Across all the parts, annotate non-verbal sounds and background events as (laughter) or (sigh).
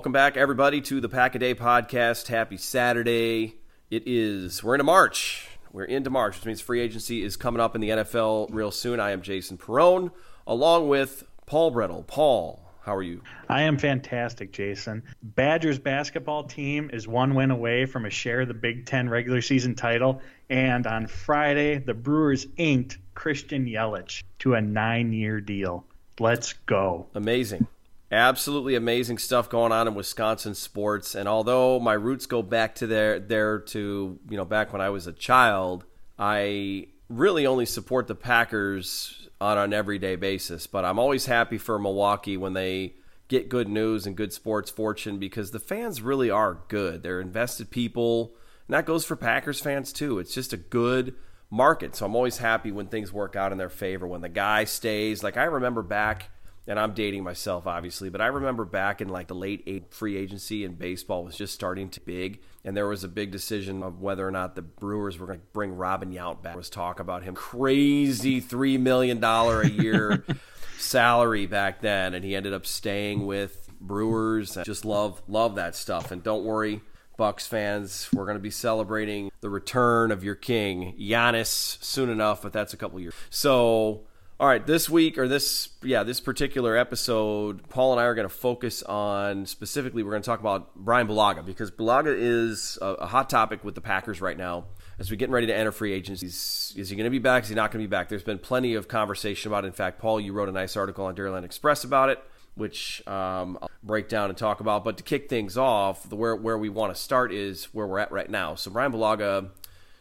Welcome back, everybody, to the Pack a Day podcast. Happy Saturday. It is, we're into March. We're into March, which means free agency is coming up in the NFL real soon. I am Jason Perone, along with Paul Bretl. Paul, how are you? I am fantastic, Jason. Badgers basketball team is one win away from a share of the Big Ten regular season title. And on Friday, the Brewers inked Christian Yelich to a nine year deal. Let's go. Amazing. Absolutely amazing stuff going on in Wisconsin sports. And although my roots go back to there, there to you know back when I was a child, I really only support the Packers on an everyday basis. But I'm always happy for Milwaukee when they get good news and good sports fortune because the fans really are good. They're invested people, and that goes for Packers fans too. It's just a good market. So I'm always happy when things work out in their favor. When the guy stays, like I remember back and I'm dating myself obviously, but I remember back in like the late eight free agency and baseball was just starting to big, and there was a big decision of whether or not the Brewers were going to bring Robin Yount back. There was talk about him crazy three million dollar a year (laughs) salary back then, and he ended up staying with Brewers. I just love love that stuff, and don't worry. Bucks fans, we're going to be celebrating the return of your king, Giannis, soon enough, but that's a couple years. So, all right, this week or this yeah, this particular episode, Paul and I are going to focus on specifically we're going to talk about Brian Bulaga because Bulaga is a, a hot topic with the Packers right now as we're getting ready to enter free agency. Is, he going to be back? Is he not going to be back? There's been plenty of conversation about it. In fact, Paul, you wrote a nice article on Dairyland Express about it, which um, I'll break down and talk about. But to kick things off, the where where we want to start is where we're at right now. So Brian Bulaga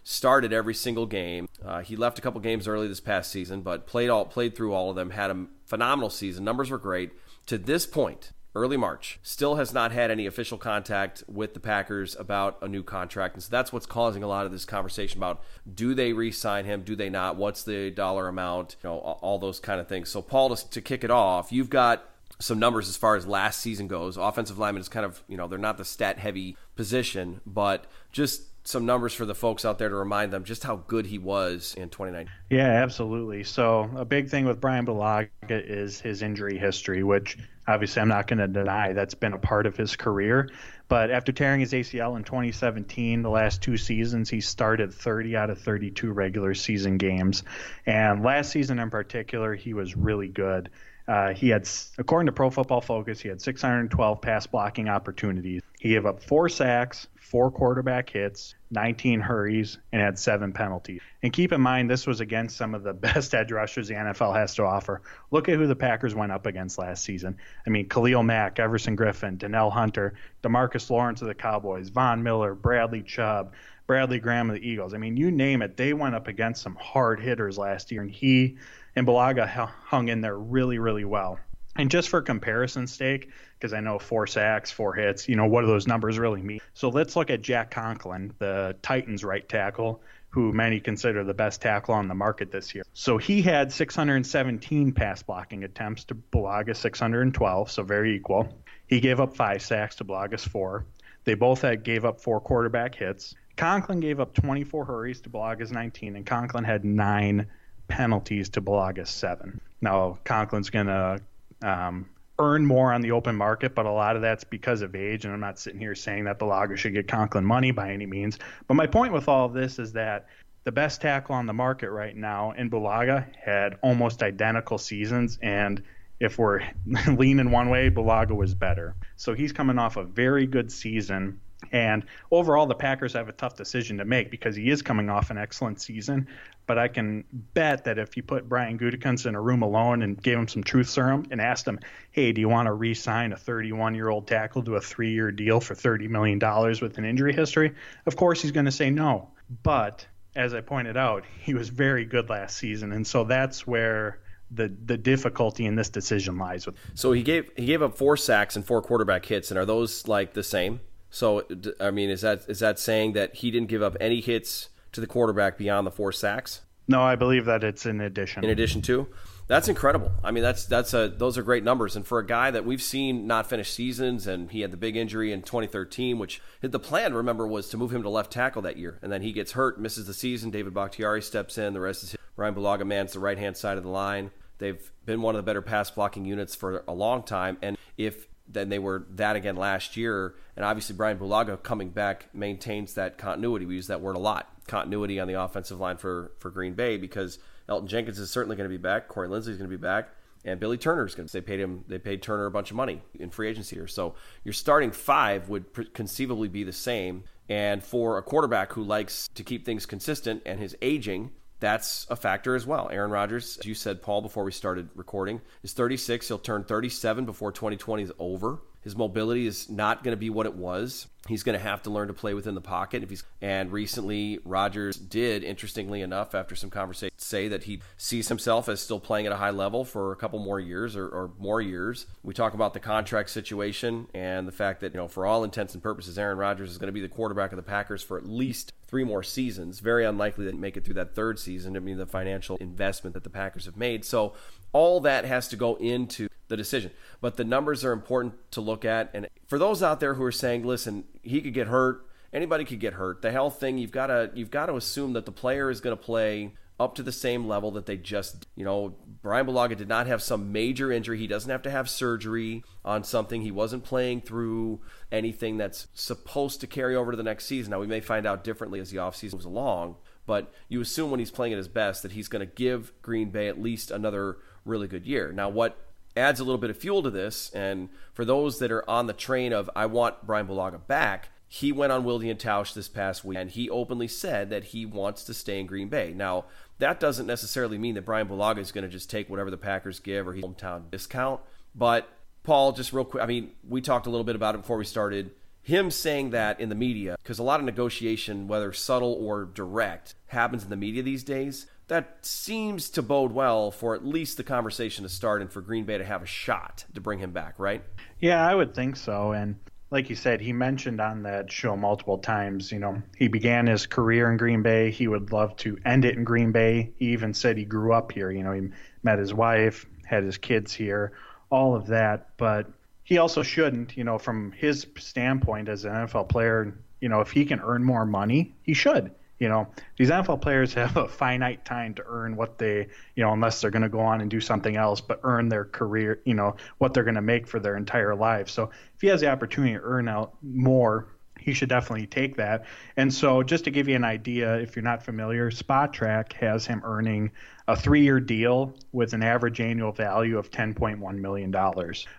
started every single game. Uh, he left a couple games early this past season, but played all played through all of them. Had a phenomenal season. Numbers were great. To this point, early March, still has not had any official contact with the Packers about a new contract, and so that's what's causing a lot of this conversation about do they re-sign him, do they not, what's the dollar amount, you know, all those kind of things. So, Paul, to, to kick it off, you've got some numbers as far as last season goes. Offensive lineman is kind of, you know, they're not the stat heavy position, but just some numbers for the folks out there to remind them just how good he was in 2019. Yeah, absolutely. So a big thing with Brian Bulaga is his injury history, which obviously I'm not going to deny that's been a part of his career. But after tearing his ACL in 2017, the last two seasons, he started 30 out of 32 regular season games. And last season in particular, he was really good. Uh, he had, according to Pro Football Focus, he had 612 pass blocking opportunities. He gave up four sacks, four quarterback hits, 19 hurries, and had seven penalties. And keep in mind, this was against some of the (laughs) best edge rushers the NFL has to offer. Look at who the Packers went up against last season. I mean, Khalil Mack, Everson Griffen, Danielle Hunter, Demarcus Lawrence of the Cowboys, Von Miller, Bradley Chubb, Bradley Graham of the Eagles. I mean, you name it, they went up against some hard hitters last year, and he and Bulaga hung in there really, really well. And just for comparison's sake, because I know four sacks, four hits, you know, what do those numbers really mean? So let's look at Jack Conklin, the Titans right tackle, who many consider the best tackle on the market this year. So he had 617 pass blocking attempts to Bulaga's 612, so very equal. He gave up five sacks to Bulaga's four. They both had gave up four quarterback hits. Conklin gave up 24 hurries to Bulaga's 19, and Conklin had nine penalties to Bulaga's seven. Now Conklin's going to um, earn more on the open market, but a lot of that's because of age. And I'm not sitting here saying that Bulaga should get Conklin money by any means. But my point with all of this is that the best tackle on the market right now in Bulaga had almost identical seasons. And if we're (laughs) leaning one way, Bulaga was better. So he's coming off a very good season. And overall, the Packers have a tough decision to make because he is coming off an excellent season. But I can bet that if you put Brian Gutekunst in a room alone and gave him some truth serum and asked him, "Hey, do you want to re-sign a 31-year-old tackle to a three-year deal for 30 million dollars with an injury history?" Of course, he's going to say no. But as I pointed out, he was very good last season, and so that's where the the difficulty in this decision lies with. So he gave he gave up four sacks and four quarterback hits, and are those like the same? So I mean, is that is that saying that he didn't give up any hits? to the quarterback beyond the four sacks? No, I believe that it's in addition. In addition to, that's incredible. I mean, that's that's a those are great numbers. And for a guy that we've seen not finish seasons, and he had the big injury in 2013, which the plan, remember, was to move him to left tackle that year, and then he gets hurt, misses the season. David Bakhtiari steps in. The rest is Ryan Bulaga mans the right hand side of the line. They've been one of the better pass blocking units for a long time, and if then they were that again last year. And obviously, Brian Bulaga coming back maintains that continuity. We use that word a lot continuity on the offensive line for, for Green Bay because Elgton Jenkins is certainly going to be back. Corey Linsley is going to be back. And Billy Turner is going to. They paid him. They paid Turner a bunch of money in free agency here. So your starting five would conceivably be the same. And for a quarterback who likes to keep things consistent and his aging, that's a factor as well. Aaron Rodgers, as you said, Paul, before we started recording, is 36. He'll turn 37 before 2020 is over. His mobility is not going to be what it was. He's going to have to learn to play within the pocket. If he's and recently Rodgers did, interestingly enough, after some conversation, say that he sees himself as still playing at a high level for a couple more years or, or more years. We talk about the contract situation and the fact that you know, for all intents and purposes, Aaron Rodgers is going to be the quarterback of the Packers for at least three more seasons. Very unlikely to make it through that third season. I mean, the financial investment that the Packers have made. So all that has to go into the decision. But the numbers are important to look at. And for those out there who are saying, listen, he could get hurt, anybody could get hurt. The health thing, you've got to you've got to assume that the player is going to play up to the same level that they just, you know, Brian Bulaga did not have some major injury. He doesn't have to have surgery on something. He wasn't playing through anything that's supposed to carry over to the next season. Now, we may find out differently as the offseason moves along, but you assume when he's playing at his best that he's going to give Green Bay at least another really good year. Now, what adds a little bit of fuel to this. And for those that are on the train of, I want Brian Bulaga back, he went on Wilde and Tausch this past week and he openly said that he wants to stay in Green Bay. Now, that doesn't necessarily mean that Brian Bulaga is going to just take whatever the Packers give or his hometown discount. But, Paul, just real quick, I mean, we talked a little bit about it before we started. Him saying that in the media, because a lot of negotiation, whether subtle or direct, happens in the media these days that seems to bode well for at least the conversation to start and for Green Bay to have a shot to bring him back, right? Yeah, I would think so. And like you said, he mentioned on that show multiple times, you know, he began his career in Green Bay. He would love to end it in Green Bay. He even said he grew up here. You know, he met his wife, had his kids here, all of that. But he also shouldn't, you know, from his standpoint as an NFL player, you know, if he can earn more money, he should You know, these NFL players (laughs) have a finite time to earn what they, you know, unless they're going to go on and do something else, but earn their career, you know, what they're going to make for their entire life. So if he has the opportunity to earn out more, he should definitely take that. And so, just to give you an idea, if you're not familiar, Spotrac has him earning a three year deal with an average annual value of $10.1 million,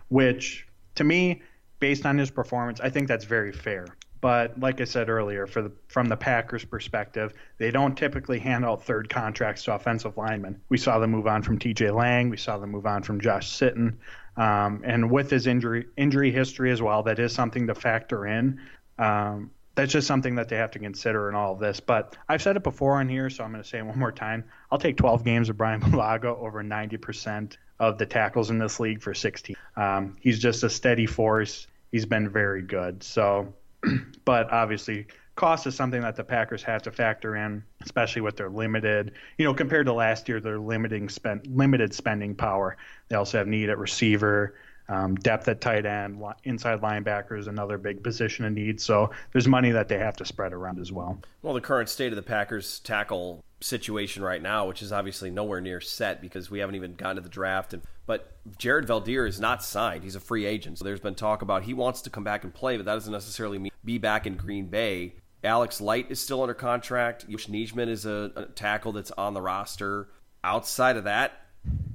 which to me, based on his performance, I think that's very fair. But like I said earlier, for the, from the Packers' perspective, they don't typically hand out third contracts to offensive linemen. We saw them move on from T.J. Lang. We saw them move on from Josh Sitton. Um, and with his injury injury history as well, that is something to factor in. Um, that's just something that they have to consider in all of this. But I've said it before on here, so I'm going to say it one more time. I'll take 12 games of Brian (laughs) Bulaga over 90% of the tackles in this league for 16. Um, he's just a steady force. He's been very good. So (clears throat) but obviously cost is something that the Packers have to factor in, especially with their limited, you know, compared to last year, their limiting spend limited spending power. They also have need at receiver, um, depth at tight end, inside linebacker is another big position of need. So there's money that they have to spread around as well. Well, the current state of the Packers tackle situation right now, which is obviously nowhere near set because we haven't even gotten to the draft. And but Jared Veldheer is not signed; he's a free agent. So there's been talk about he wants to come back and play, but that doesn't necessarily mean be back in Green Bay. Alex Light is still under contract. Yosh Nijman is a, a tackle that's on the roster. Outside of that,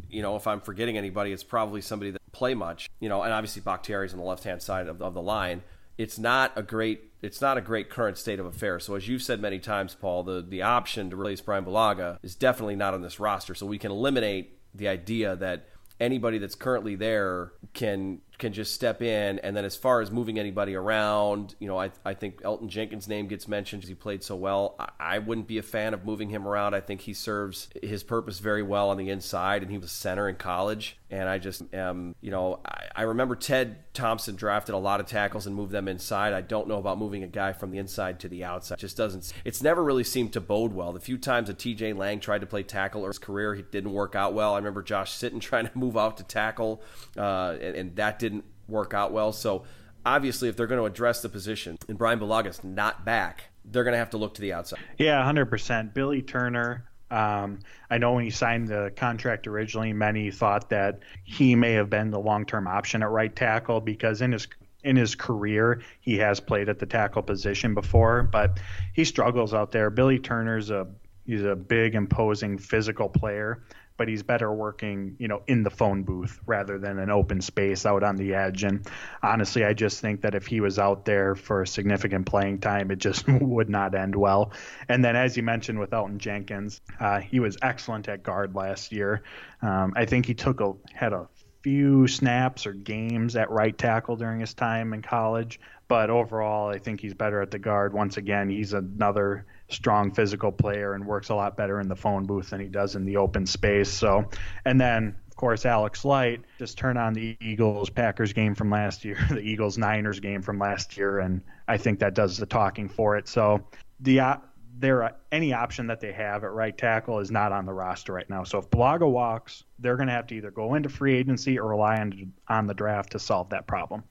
you know, if I'm forgetting anybody, it's probably somebody that play much. You know, and obviously Bakhtiari is on the left hand side of, of the line. It's not a great it's not a great current state of affairs. So as you've said many times, Paul, the the option to replace Brian Bulaga is definitely not on this roster. So we can eliminate the idea that anybody that's currently there can can just step in. And then as far as moving anybody around, you know, I, I think Elgton Jenkins' name gets mentioned because he played so well. I, I, wouldn't be a fan of moving him around. I think he serves his purpose very well on the inside, and he was center in college. And I just am, you know, I, I remember Ted Thompson drafted a lot of tackles and moved them inside. I don't know about moving a guy from the inside to the outside. It just doesn't. It's never really seemed to bode well. The few times that T.J. Lang tried to play tackle in his career, he didn't work out well. I remember Josh Sitton (laughs) trying to move out to tackle, uh, and, and that didn't work out well. So obviously, if they're going to address the position and Brian Bulaga's not back, they're going to have to look to the outside. Yeah, 100%. Billy Turner. Um, I know when he signed the contract originally, many thought that he may have been the long-term option at right tackle because in his in his career he has played at the tackle position before, but he struggles out there. Billy Turner's a he's a big, imposing, physical player but he's better working, you know, in the phone booth rather than an open space out on the edge. And honestly, I just think that if he was out there for significant playing time, it just (laughs) would not end well. And then, as you mentioned with Elgton Jenkins, uh, he was excellent at guard last year. Um, I think he took a had a few snaps or games at right tackle during his time in college, but overall, I think he's better at the guard. Once again, he's another strong physical player and works a lot better in the phone booth than he does in the open space. So, and then of course Alex Light just turn on the Eagles Packers game from last year, (laughs) the Eagles Niners game from last year, and I think that does the talking for it. So the uh, there any option that they have at right tackle is not on the roster right now. So if Bulaga walks, they're going to have to either go into free agency or rely on on the draft to solve that problem.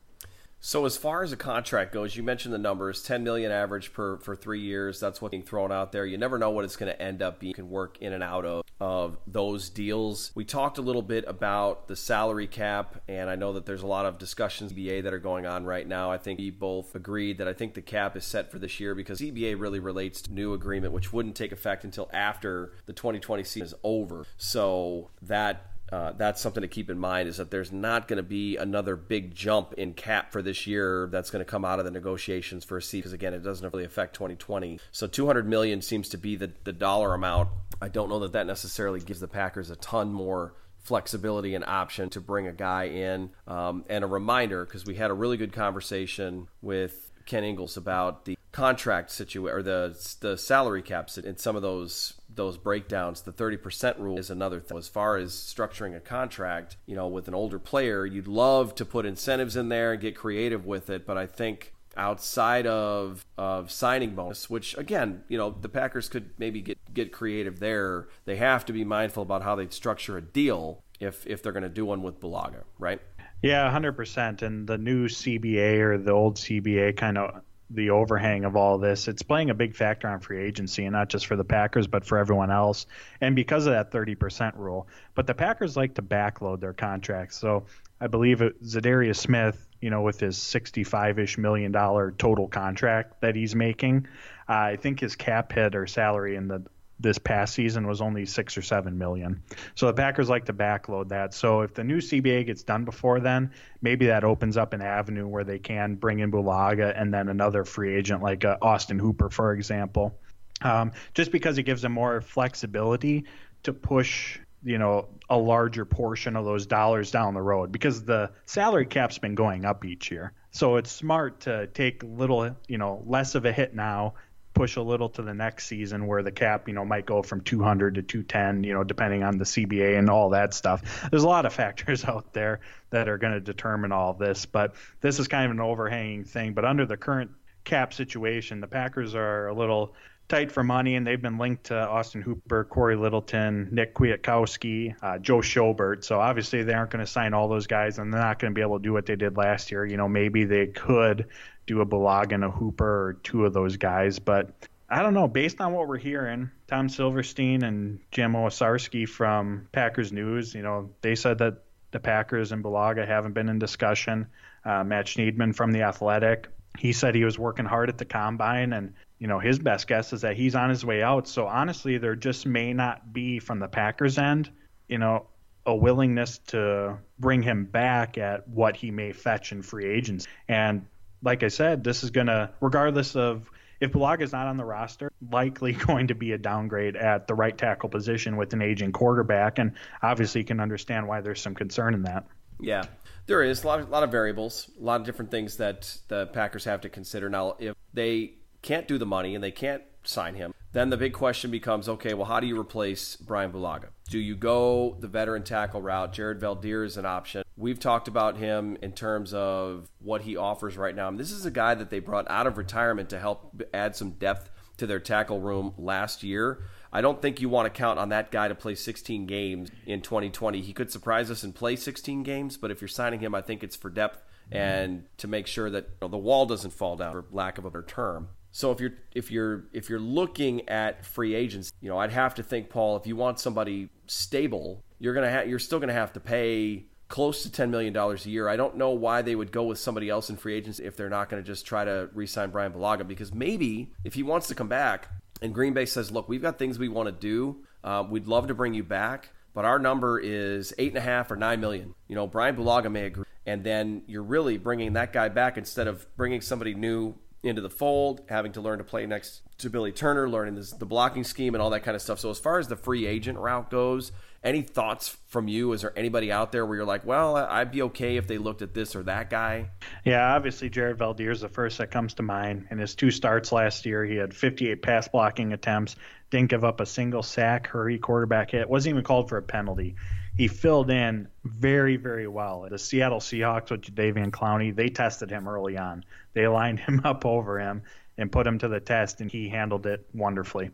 So as far as a contract goes, you mentioned the numbers: ten million average per for three years. That's what's being thrown out there. You never know what it's going to end up being. You can work in and out of of those deals. We talked a little bit about the salary cap, and I know that there's a lot of discussions CBA that are going on right now. I think we both agreed that I think the cap is set for this year because CBA really relates to new agreement, which wouldn't take effect until after the 2020 season is over. So that uh, that's something to keep in mind is that there's not going to be another big jump in cap for this year that's going to come out of the negotiations for a seat because again it doesn't really affect 2020 so 200 million seems to be the, the dollar amount. I don't know that that necessarily gives the packers a ton more flexibility and option to bring a guy in. Um, and a reminder because we had a really good conversation with Ken Ingalls about the contract situation or the the salary caps in some of those those breakdowns, the 30% rule is another thing. As far as structuring a contract, you know, with an older player, you'd love to put incentives in there and get creative with it, but I think outside of of signing bonus, which again, you know, the Packers could maybe get get creative there. They have to be mindful about how they structure a deal if if they're going to do one with Bulaga, right? Yeah, 100%. And the new CBA or the old CBA kind of the overhang of all this. It's playing a big factor on free agency, and not just for the Packers, but for everyone else. And because of that 30% rule, but the Packers like to backload their contracts. So I believe it, Za'Darius Smith, you know, with his 65-ish million dollar total contract that he's making, uh, I think his cap hit or salary in the this past season was only six or seven million. So the Packers like to backload that. So if the new CBA gets done before then, maybe that opens up an avenue where they can bring in Bulaga and then another free agent like uh, Austin Hooper, for example, um, just because it gives them more flexibility to push you know a larger portion of those dollars down the road because the salary cap's been going up each year. So it's smart to take little, you know, less of a hit now push a little to the next season where the cap, you know, might go from 200 to 210, you know, depending on the CBA and all that stuff. There's a lot of (laughs) factors out there that are going to determine all this, but this is kind of an overhanging thing. But under the current cap situation, the Packers are a little tight for money, and they've been linked to Austin Hooper, Cory Littleton, Nick Kwiatkowski, uh, Joe Schobert. So obviously they aren't going to sign all those guys, and they're not going to be able to do what they did last year. You know, maybe they could do a Bulaga and a Hooper or two of those guys. But I don't know. Based on what we're hearing, Tom Silverstein and Jim Owczarski from Packers News, you know, they said that the Packers and Bulaga haven't been in discussion. Uh, Matt Schneidman from The Athletic, he said he was working hard at the combine and you know his best guess is that he's on his way out so honestly there just may not be from the packers end you know a willingness to bring him back at what he may fetch in free agents and like I said, this is going to, regardless of if Bulaga is not on the roster, likely (laughs) going to be a downgrade at the right tackle position with an aging quarterback. And obviously, you can understand why there's some concern in that. Yeah, there is a lot, of, a lot of variables, a lot of different things that the Packers have to consider. Now, if they can't do the money and they can't sign him, then the big question becomes okay, well, how do you replace Brian Bulaga? Do you go the veteran tackle route? Jared Veldheer is an option. We've talked about him in terms of what he offers right now. this is a guy that they brought out of retirement to help add some depth to their tackle room last year. I don't think you want to count on that guy to play 16 games in 2020. He could surprise us and play 16 games, but if you're signing him, I think it's for depth and to make sure that you know, the wall doesn't fall down, for lack of a better term. So if you're if you're if you're looking at free agents, you know, I'd have to think, Paul, if you want somebody stable, you're gonna ha- you're still gonna have to pay close to ten million dollars a year. I don't know why they would go with somebody else in free agents if they're not to just try to re-sign Brian Bulaga because maybe if he wants to come back and Green Bay says, look, we've got things we want to do, uh, we'd love to bring you back, but our number is eight and a half or nine million. You know, Brian Bulaga may agree, and then you're really bringing that guy back instead of bringing somebody new into the fold, having to learn to play next to Billy Turner, learning this, the blocking scheme and all that kind of stuff. So as far as the free agent route goes, any thoughts from you? Is there anybody out there where you're like, well, I'd be okay if they looked at this or that guy? Yeah, obviously Jared Veldheer is the first that comes to mind. In his two starts last year, he had 58 pass blocking attempts, didn't give up a single sack, hurry quarterback hit, wasn't even called for a penalty he filled in very, very well. The Seattle Seahawks with Jadeveon Clowney, they tested him early on. They lined (laughs) him up over him and put him to the test, and he handled it wonderfully.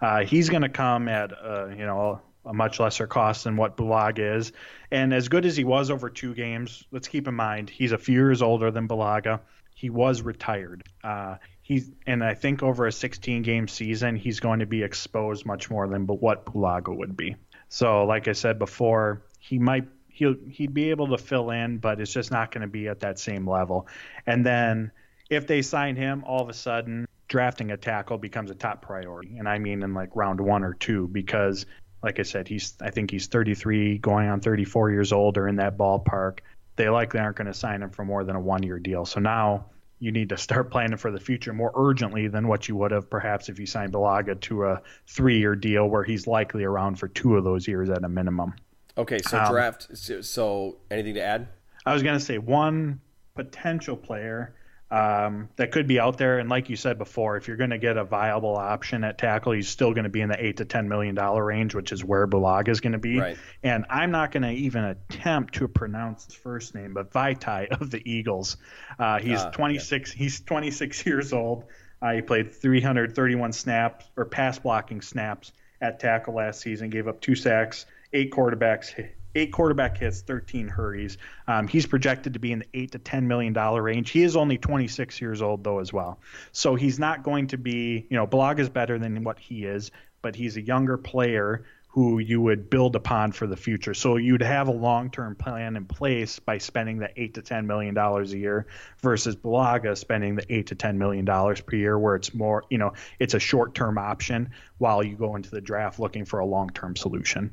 Uh, he's going to come at uh, you know a much lesser cost than what Bulaga is, and as good as he was over two games, let's keep in mind he's a few years older than Bulaga. He was retired. Uh, he's and I think over a 16 game season, he's going to be exposed much more than what Bulaga would be. So, like I said before, he might he'll he'd be able to fill in, but it's just not going to be at that same level. And then if they sign him, all of a sudden drafting a tackle becomes a top priority, and I mean in like round one or two because, like I said, he's I think he's 33, going on 34 years old, or in that ballpark. They likely aren't going to sign him for more than a one-year deal. So now you need to start planning for the future more urgently than what you would have perhaps if you signed Bulaga to a three year deal where he's likely around for two of those years at a minimum. Okay, so um, draft. So anything to add? I was going to say one potential player um, that could be out there. And like you said before, if you're going to get a viable option at tackle, he's still going to be in the eight to ten million dollar range, which is where Bulaga is going to be. Right. And I'm not going to even attempt to pronounce his first name, but Vaitai of the Eagles. Uh, he's uh, 26. Yeah. He's 26 years old. Uh, he played 331 snaps or pass blocking snaps at tackle last season. Gave up two sacks, eight quarterbacks eight quarterback hits, 13 hurries. Um, he's projected to be in the eight to 10 million dollar range. He is only 26 years old though as well, so he's not going to be. You know, Bulaga is better than what he is, but he's a younger player who you would build upon for the future. So you'd have a long-term plan in place by spending the eight to ten million dollars a year versus Bulaga spending the eight to ten million dollars per year, where it's more, you know, it's a short-term option while you go into the draft looking for a long-term solution.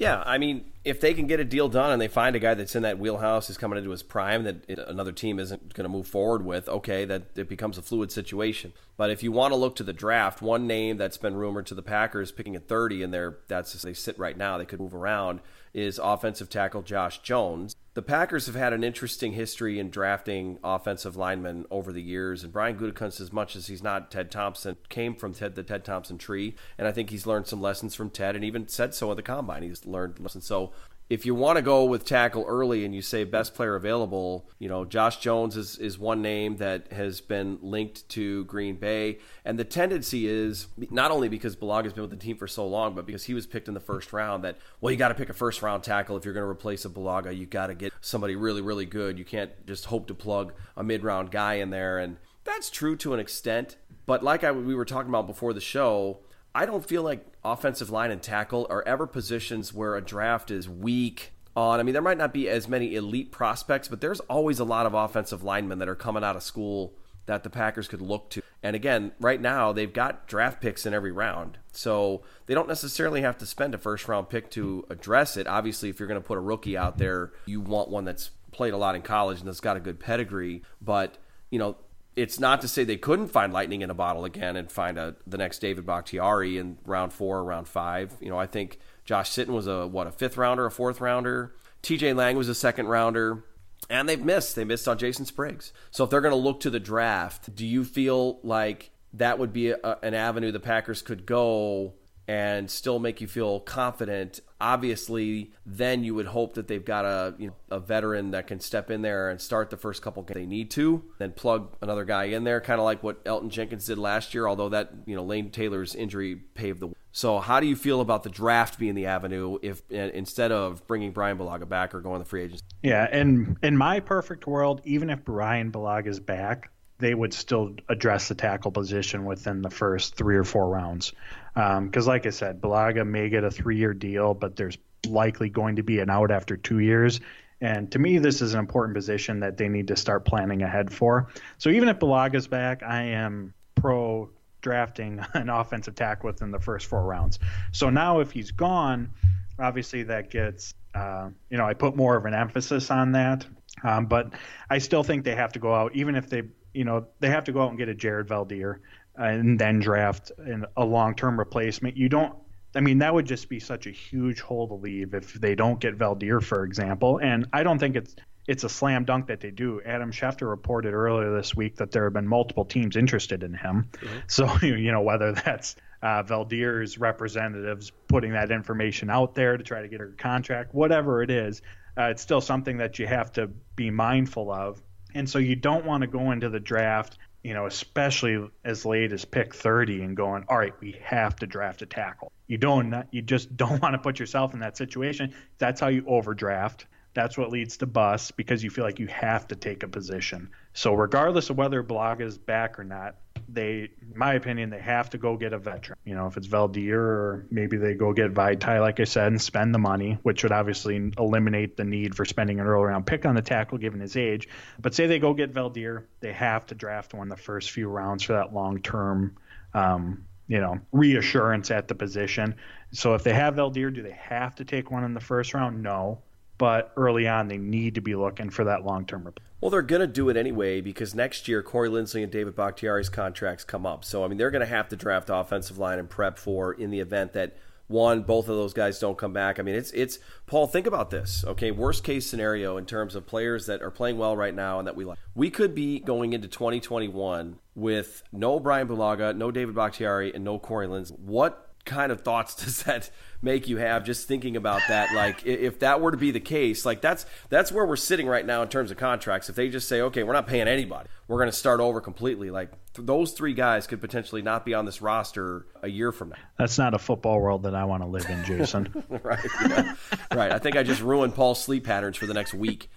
Yeah, I mean, if they can get a deal done and they find a guy that's in that wheelhouse, is coming into his prime, that another team isn't going to move forward with, okay, that it becomes a fluid situation. But if you want to look to the draft, one name that's been rumored to the Packers picking at 30, and they're that's they sit right now, they could move around, is offensive tackle Josh Jones. The Packers have had an interesting history in drafting offensive linemen over the years, and Brian Gutekunst, as much as he's not Ted Thompson, came from Ted, the Ted Thompson tree, and I think he's learned some lessons from Ted, and even said so at the combine. He's learned lessons. So if you want to go with tackle early and you say best player available, you know, Josh Jones is, is one name that has been linked to Green Bay. And the tendency is not only because Bulaga's been with the team for so long, but because he was picked in the first round that, well, you got to pick a first round tackle. If you're going to replace a Bulaga, you got to get somebody really, really good. You can't just hope to plug a mid round guy in there. And that's true to an extent. But like I, we were talking about before the show, I don't feel like offensive line and tackle are ever positions where a draft is weak on. I mean, there might not be as many elite prospects, but there's always a lot of offensive linemen that are coming out of school that the Packers could look to. And again, right now they've got draft picks in every round. So they don't necessarily have to spend a first round pick to address it. Obviously, if you're going to put a rookie out there, you want one that's played a lot in college and that's got a good pedigree. But, you know, it's not to say they couldn't find lightning in a bottle again and find a the next David Bakhtiari in round four or round five. You know, I think Josh Sitton was a what a fifth rounder, a fourth rounder. T.J. Lang was a second rounder. And they've missed. They missed on Jason Spriggs. So if they're going to look to the draft, do you feel like that would be a, an avenue the Packers could go and still make you feel confident. Obviously, then you would hope that they've got a you know, a veteran that can step in there and start the first couple games they need to, then plug another guy in there, kind of like what Elgton Jenkins did last year. Although that you know Lane Taylor's injury paved the way. So, how do you feel about the draft being the avenue if instead of bringing Brian Bulaga back or going the free agency? Yeah, and in my perfect world, even if Brian Bulaga is back, they would still address the tackle position within the first three or four rounds. Because, um, like I said, Bulaga may get a three year deal, but there's likely going to be an out after two years. And to me, this is an important position that they need to start planning ahead for. So even if Bulaga's back, I am pro drafting (laughs) an offensive tackle within the first four rounds. So now if he's gone, obviously that gets, uh, you know, I put more of an emphasis on that. Um, but I still think they have to go out, even if they you know, they have to go out and get a Jared Veldheer and then draft a long-term replacement. You don't. I mean, that would just be such a huge hole to leave if they don't get Veldheer, for example. And I don't think it's it's a slam dunk that they do. Adam Schefter reported earlier this week that there have been multiple teams interested in him. Mm-hmm. So (laughs) you know whether that's uh, Veldheer's representatives putting that information out there to try to get a contract, whatever it is, uh, it's still something that you have to be mindful of. And so you don't want to go into the draft, you know, especially as late as pick 30 and going, all right, we have to draft a tackle. You don't, you just (laughs) don't want to put yourself in that situation. That's how you overdraft. That's what leads to busts because you feel like you have to take a position. So regardless of whether Bulaga is back or not, they, in my opinion, they have to go get a veteran. You know, if it's Veldheer or maybe they go get Vaitai, like I said, and spend the money, which would obviously eliminate the need for spending an early round pick on the tackle given his age. But say they go get Veldheer, they have to draft one the first few rounds for that long term, um, you know, reassurance at the position. So if they have Veldheer, do they have to take one in the first round? No but early on they need to be looking for that long term replacement. Well, they're going to do it anyway because next year Corey Linsley and David Bakhtiari's contracts come up. So I mean they're going to have to draft offensive line and prep for in the event that one both of those guys don't come back. I mean it's it's Paul think about this. Okay, worst case scenario in terms of players that are playing well right now and that we like. We could be going into 2021 with no Brian Bulaga, no David Bakhtiari and no Corey Linsley. What kind of thoughts (laughs) does that make you have just thinking about that like if that were to be the case like that's that's where we're sitting right now in terms of contracts. If they just say okay we're not paying anybody we're going to start over completely like those three guys could potentially not be on this roster a year from now. That's not a football world that i want to live in jason. (laughs) Right yeah. right i think i just ruined paul's sleep patterns for the next week.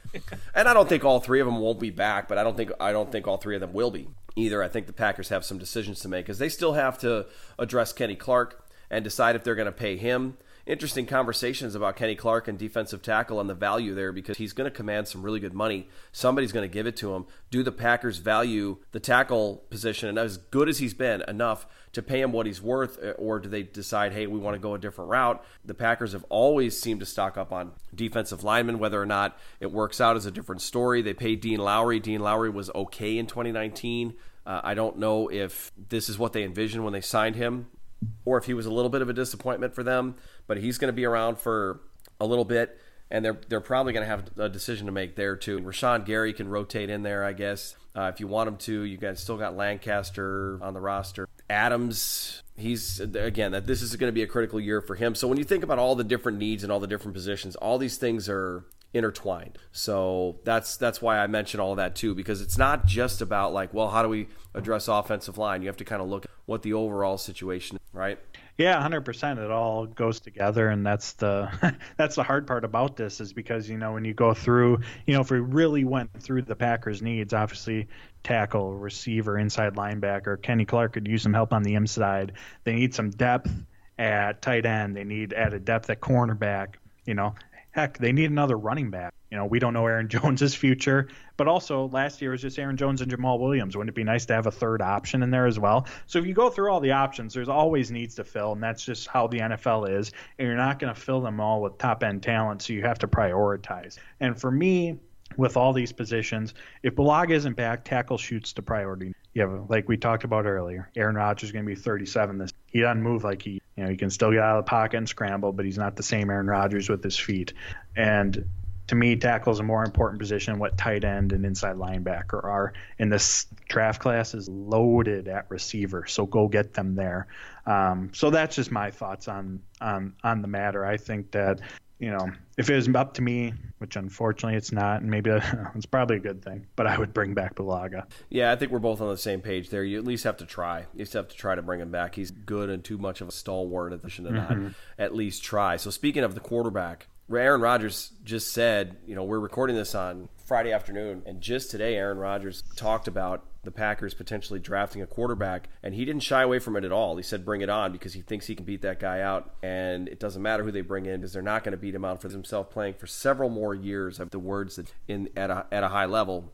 And i don't think all three of them won't be back but i don't think i don't think all three of them will be either. I think the packers have some decisions to make because they still have to address kenny clark and decide if they're going to pay him. Interesting conversations about Kenny Clark and defensive tackle and the value there because he's going to command some really good money. Somebody's going to give it to him. Do the Packers value the tackle position and as good as he's been enough to pay him what he's worth, uh, or do they decide, hey, we want to go a different route? The Packers have always seemed to stock up on defensive linemen, whether or not it works out is a different story. They paid Dean Lowry. Dean Lowry was okay in 2019. Uh, I don't know if this is what they envisioned when they signed him or if he was a little bit of a disappointment for them. But he's going to be around for a little bit, and they're they're probably going to have a decision to make there too. Rashan Gary can rotate in there, I guess, uh, if you want him to. You guys still got Lancaster on the roster. Adams, he's again that this is going to be a critical year for him. So when you think about all the different needs and all the different positions, all these things are intertwined. So that's that's why I mentioned all that too, because it's not just about like, well, how do we address offensive line? You have to kind of look at what the overall situation, right? Yeah, hundred percent. It all goes together, and that's the (laughs) that's the hard part about this is because you know when you go through, you know, if we really went through the Packers' needs, obviously tackle, receiver, inside linebacker, Kenny Clark could use some help on the inside. They need some depth at tight end. They need added depth at cornerback. You know, Heck, they need another running back. You know, we don't know Aaron (laughs) Jones's future, but also last year was just Aaron Jones and Jamaal Williams. Wouldn't it be nice to have a third option in there as well? So if you go through all the options, there's always needs to fill, and that's just how the NFL is. And you're not going to fill them all with top end talent, so you have to prioritize. And for me, with all these positions, if Bulaga isn't back, tackle shoots to priority. Yeah, like we talked about earlier, Aaron Rodgers is going to be 37 this. He doesn't move like he, you know, he can still get out of the pocket and scramble, but he's not the same Aaron Rodgers with his feet. And to me, tackle is a more important position what tight end and inside linebacker are. And this draft class is loaded at receiver, so go get them there. Um, so that's just my thoughts on on on the matter. I think that you know, if it was up to me, which unfortunately it's not, and maybe (laughs) it's probably a good thing, but I would bring back Bulaga. Yeah, I think we're both on the same page there. You at least have to try. You just have to try to bring him back. He's good and too much of a stalwart addition to mm-hmm. not at least try. So speaking of the quarterback, Aaron Rodgers just said, you know, we're recording this on Friday afternoon, and just today, Aaron Rodgers talked about the Packers potentially drafting a quarterback, and he didn't shy away from it at all. He said, "Bring it on," because he thinks he can beat that guy out, and it doesn't matter who they bring in because they're not going to beat him out for himself playing for several more years of the words that in at a at a high level,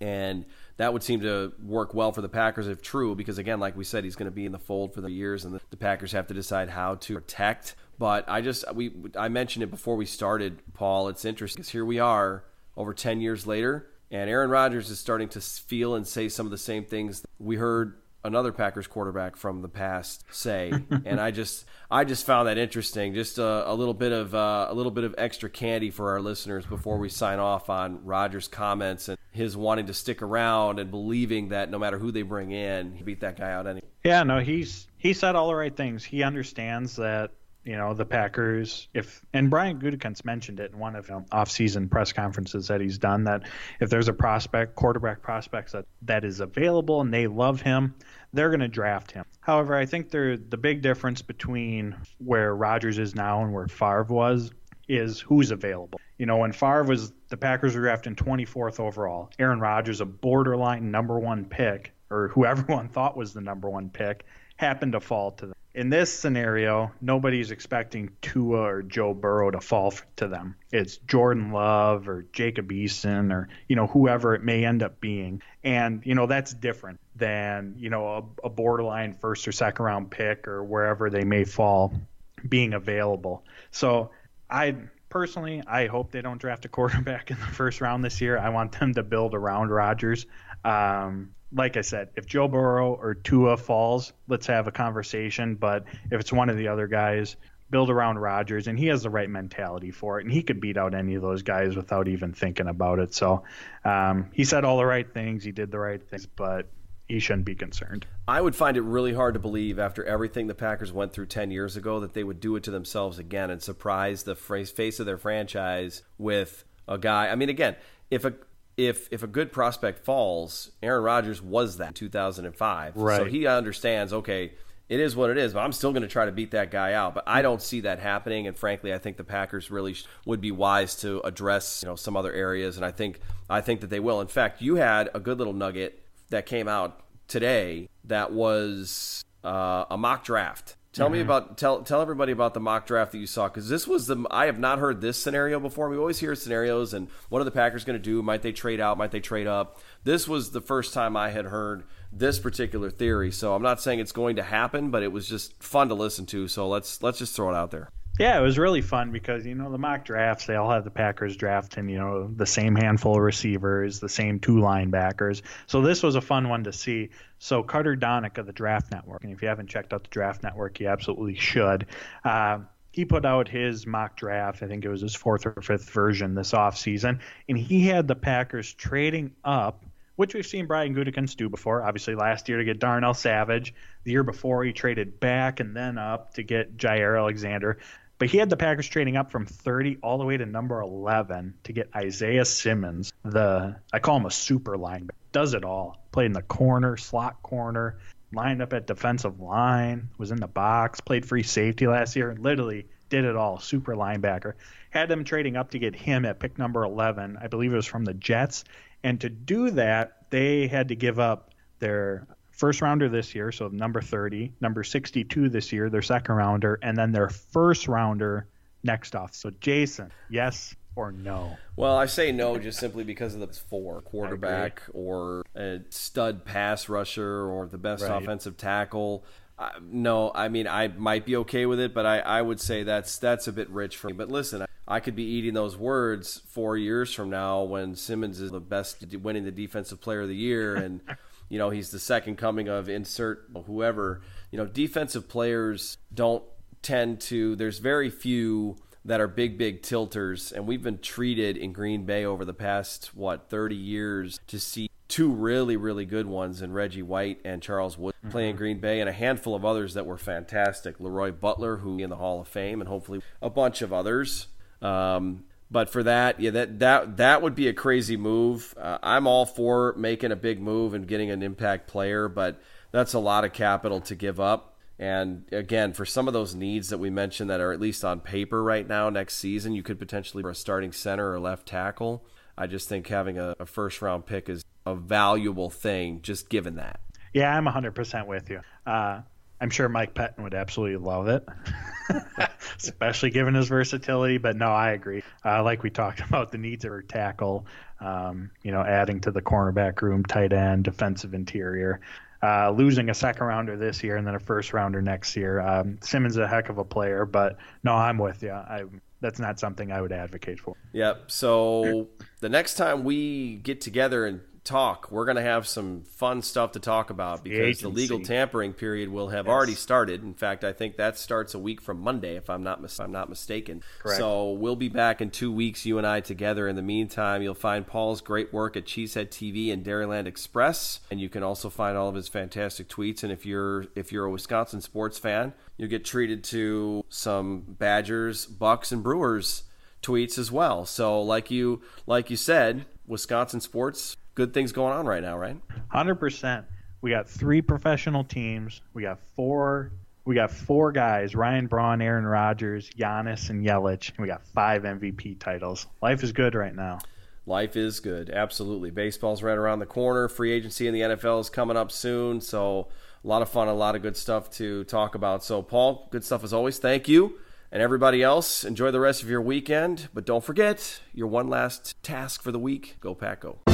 and that would seem to work well for the Packers if true, because again, like we said, he's going to be in the fold for the years, and the, the Packers have to decide how to protect. But I just we I mentioned it before we started, Paul. It's interesting because here we are over ten years later and Aaron Rodgers is starting to feel and say some of the same things we heard another Packers quarterback from the past say, (laughs) and I just I just found that interesting. Just a, a little bit of uh, a little bit of extra candy for our listeners before we sign off on Rodgers' comments and his wanting to stick around and believing that no matter who they bring in, he beat that guy out anyway. Yeah, no, he's he said all the right things. He understands that you know the Packers if and Brian Gutekunst mentioned it in one of um, off-season press conferences that he's done that if there's a prospect quarterback prospects that that is available and they love him they're going to draft him. However, I think there the big difference between where Rodgers is now and where Favre was is who's available. You know, when Favre was the Packers were drafting 24th overall, Aaron Rodgers a borderline number 1 pick or who everyone (laughs) thought was the number 1 pick happened to fall to them in this scenario, nobody's expecting Tua or Joe Burrow to fall to them. It's Jordan Love or Jacob Eason or you know whoever it may end up being, and you know that's different than you know a, a borderline first or second round pick or wherever they may fall being available. So I personally, I hope they don't draft a (laughs) quarterback in the first round this year. I want them to build around Rodgers. Um, like I said, if Joe Burrow or Tua falls, let's have a conversation. But if it's one of the other guys, build around Rodgers, and he has the right mentality for it, and he could beat out any of those guys without even thinking about it. So um, he said all the right things, he did the right things, but he shouldn't be concerned. I would find it really hard to believe after everything the Packers went through 10 years ago that they would do it to themselves again and surprise the face of their franchise with a guy. I mean, again, if a if if a good prospect falls, Aaron Rodgers was that in 2005. Right. So he understands, okay, it is what it is, but I'm still going to try to beat that guy out. But I don't see that happening, and frankly, I think the Packers really would be wise to address you know some other areas, and I think I think that they will. In fact, you had a good little nugget that came out today that was uh, a mock draft. Tell mm-hmm. me about tell tell everybody about the mock draft that you saw because this was the I have not heard this scenario before. We always hear scenarios and what are the Packers going to do? Might they trade out? Might they trade up? This was the first time I had heard this particular theory. So I'm not saying it's going to happen, but it was just fun to listen to. So let's let's just throw it out there. Yeah, it was really fun because you know the mock drafts they all have the Packers drafting you know the same handful of receivers, the same two linebackers. So this was a fun one to see. So Carter Donick of the Draft Network, and if you haven't checked out the Draft Network, you absolutely should. Uh, he put out his mock draft. I think it was his fourth or fifth version this offseason, and he had the Packers trading up which we've seen Brian Gutekunst do before. Obviously, last year to get Darnell Savage. The year before, he traded back and then up to get Jaire Alexander. But he had the Packers trading up from 30 all the way to number 11 to get Isaiah Simmons, the I call him a super linebacker. Does it all. Played in the corner, slot corner, lined up at defensive line, was in the box, played free safety last year, and literally did it all. Super linebacker. Had them trading up to get him at pick number 11. I believe it was from the Jets. And to do that, they had to give up their first rounder this year, so number 30, number 62 this year, their second rounder, and then their first rounder next off. So, Jason, yes or no? Well, I say no just simply because of the four quarterback or a stud pass rusher or the best right. offensive tackle. Uh, no, I mean I might be okay with it, but I, I would say that's that's a bit rich for me. But listen, I, I could be eating those words four years from now when Simmons is the best, winning the defensive player of the year, and (laughs) you know he's the second coming of insert whoever. You know, defensive players don't tend to. There's very few that are big, big tilters, and we've been treated in Green Bay over the past what 30 years to see two really, really good ones in Reggie White and Charles Wood mm-hmm. playing Green Bay, and a handful of others that were fantastic. LeRoy Butler, who in the Hall of Fame, and hopefully a bunch of others. Um, but for that, yeah, that that that would be a crazy move. Uh, I'm all for making a big move and getting an impact player, but that's a lot of capital to give up. And again, for some of those needs that we mentioned that are at least on paper right now, next season, you could potentially for a starting center or left tackle. I just think having a, a first round pick is a valuable thing, just given that. Yeah, I'm 100% with you. Uh, I'm sure Mike Pettine would absolutely love it, (laughs) especially given his versatility. But no, I agree. Uh, like we talked (laughs) about, the needs of her tackle, um, you know, adding to the cornerback room, tight end, defensive interior. Uh, losing a second rounder this year and then a first rounder next year. Um, Simmons is a heck of a player, but no, I'm with you. I, that's not something I would advocate for. Yep. So the next time we get together and talk, we're going to have some fun stuff to talk about because the, the legal tampering period will have yes. already started. In fact, I think that starts a week from Monday, if I'm not mis- I'm not mistaken. Correct. So we'll be back in two weeks, you and I together. In the meantime, you'll find Paul's great work at Cheesehead TV and Dairyland Express, and you can also find all of his fantastic tweets. And if you're if you're a Wisconsin sports fan, you'll get treated to some Badgers, Bucks, and Brewers tweets as well. So like you like you said, Wisconsin sports good things going on right now, right? Hundred percent. We got three professional teams. We got four. We got four guys: Ryan Braun, Aaron Rodgers, Giannis, and Yelich. And we got five MVP titles. Life is good right now. Life is good, absolutely. Baseball's right around the corner. Free agency in the NFL is coming up soon, so a lot of fun, a lot of good stuff to talk about. So, Paul, good stuff as always. Thank you. And everybody else, enjoy the rest of your weekend. But don't forget your one last task for the week. Go, Pack, go.